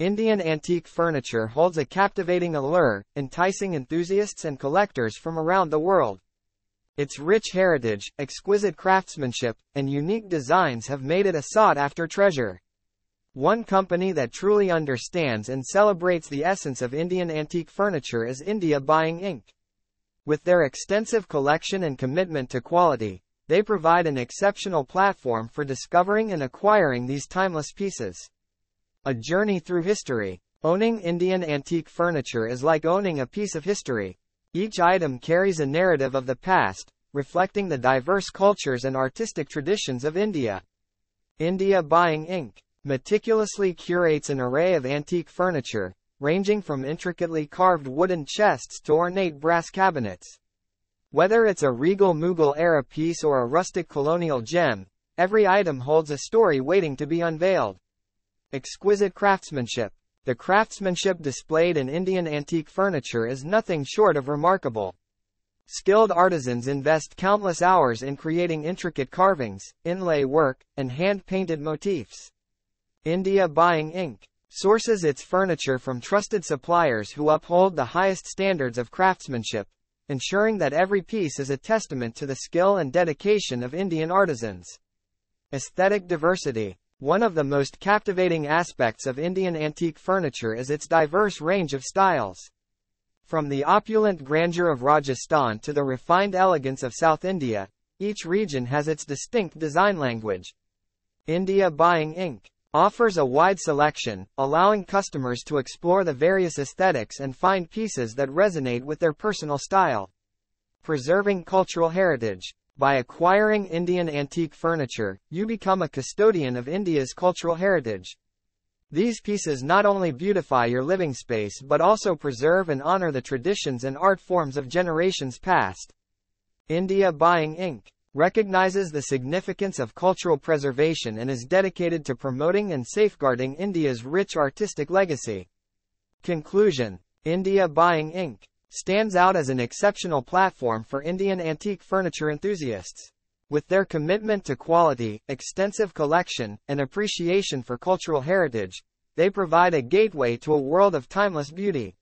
Indian antique furniture holds a captivating allure, enticing enthusiasts and collectors from around the world. Its rich heritage, exquisite craftsmanship, and unique designs have made it a sought-after treasure. One company that truly understands and celebrates the essence of Indian antique furniture is India Buying Inc. With their extensive collection and commitment to quality, they provide an exceptional platform for discovering and acquiring these timeless pieces. A journey through history. Owning Indian antique furniture is like owning a piece of history. Each item carries a narrative of the past, reflecting the diverse cultures and artistic traditions of India. India Buying Inc. meticulously curates an array of antique furniture, ranging from intricately carved wooden chests to ornate brass cabinets. Whether it's a regal Mughal era piece or a rustic colonial gem, every item holds a story waiting to be unveiled. Exquisite craftsmanship. The craftsmanship displayed in Indian antique furniture is nothing short of remarkable. Skilled artisans invest countless hours in creating intricate carvings, inlay work, and hand-painted motifs. India Buying Inc. sources its furniture from trusted suppliers who uphold the highest standards of craftsmanship, ensuring that every piece is a testament to the skill and dedication of Indian artisans. Aesthetic diversity. One of the most captivating aspects of Indian antique furniture is its diverse range of styles. From the opulent grandeur of Rajasthan to the refined elegance of South India, each region has its distinct design language. India Buying Inc. offers a wide selection, allowing customers to explore the various aesthetics and find pieces that resonate with their personal style. Preserving cultural heritage. By acquiring Indian antique furniture, you become a custodian of India's cultural heritage. These pieces not only beautify your living space but also preserve and honor the traditions and art forms of generations past. India Buying Inc. recognizes the significance of cultural preservation and is dedicated to promoting and safeguarding India's rich artistic legacy. Conclusion India Buying Inc stands out as an exceptional platform for Indian antique furniture enthusiasts. With their commitment to quality, extensive collection, and appreciation for cultural heritage, they provide a gateway to a world of timeless beauty.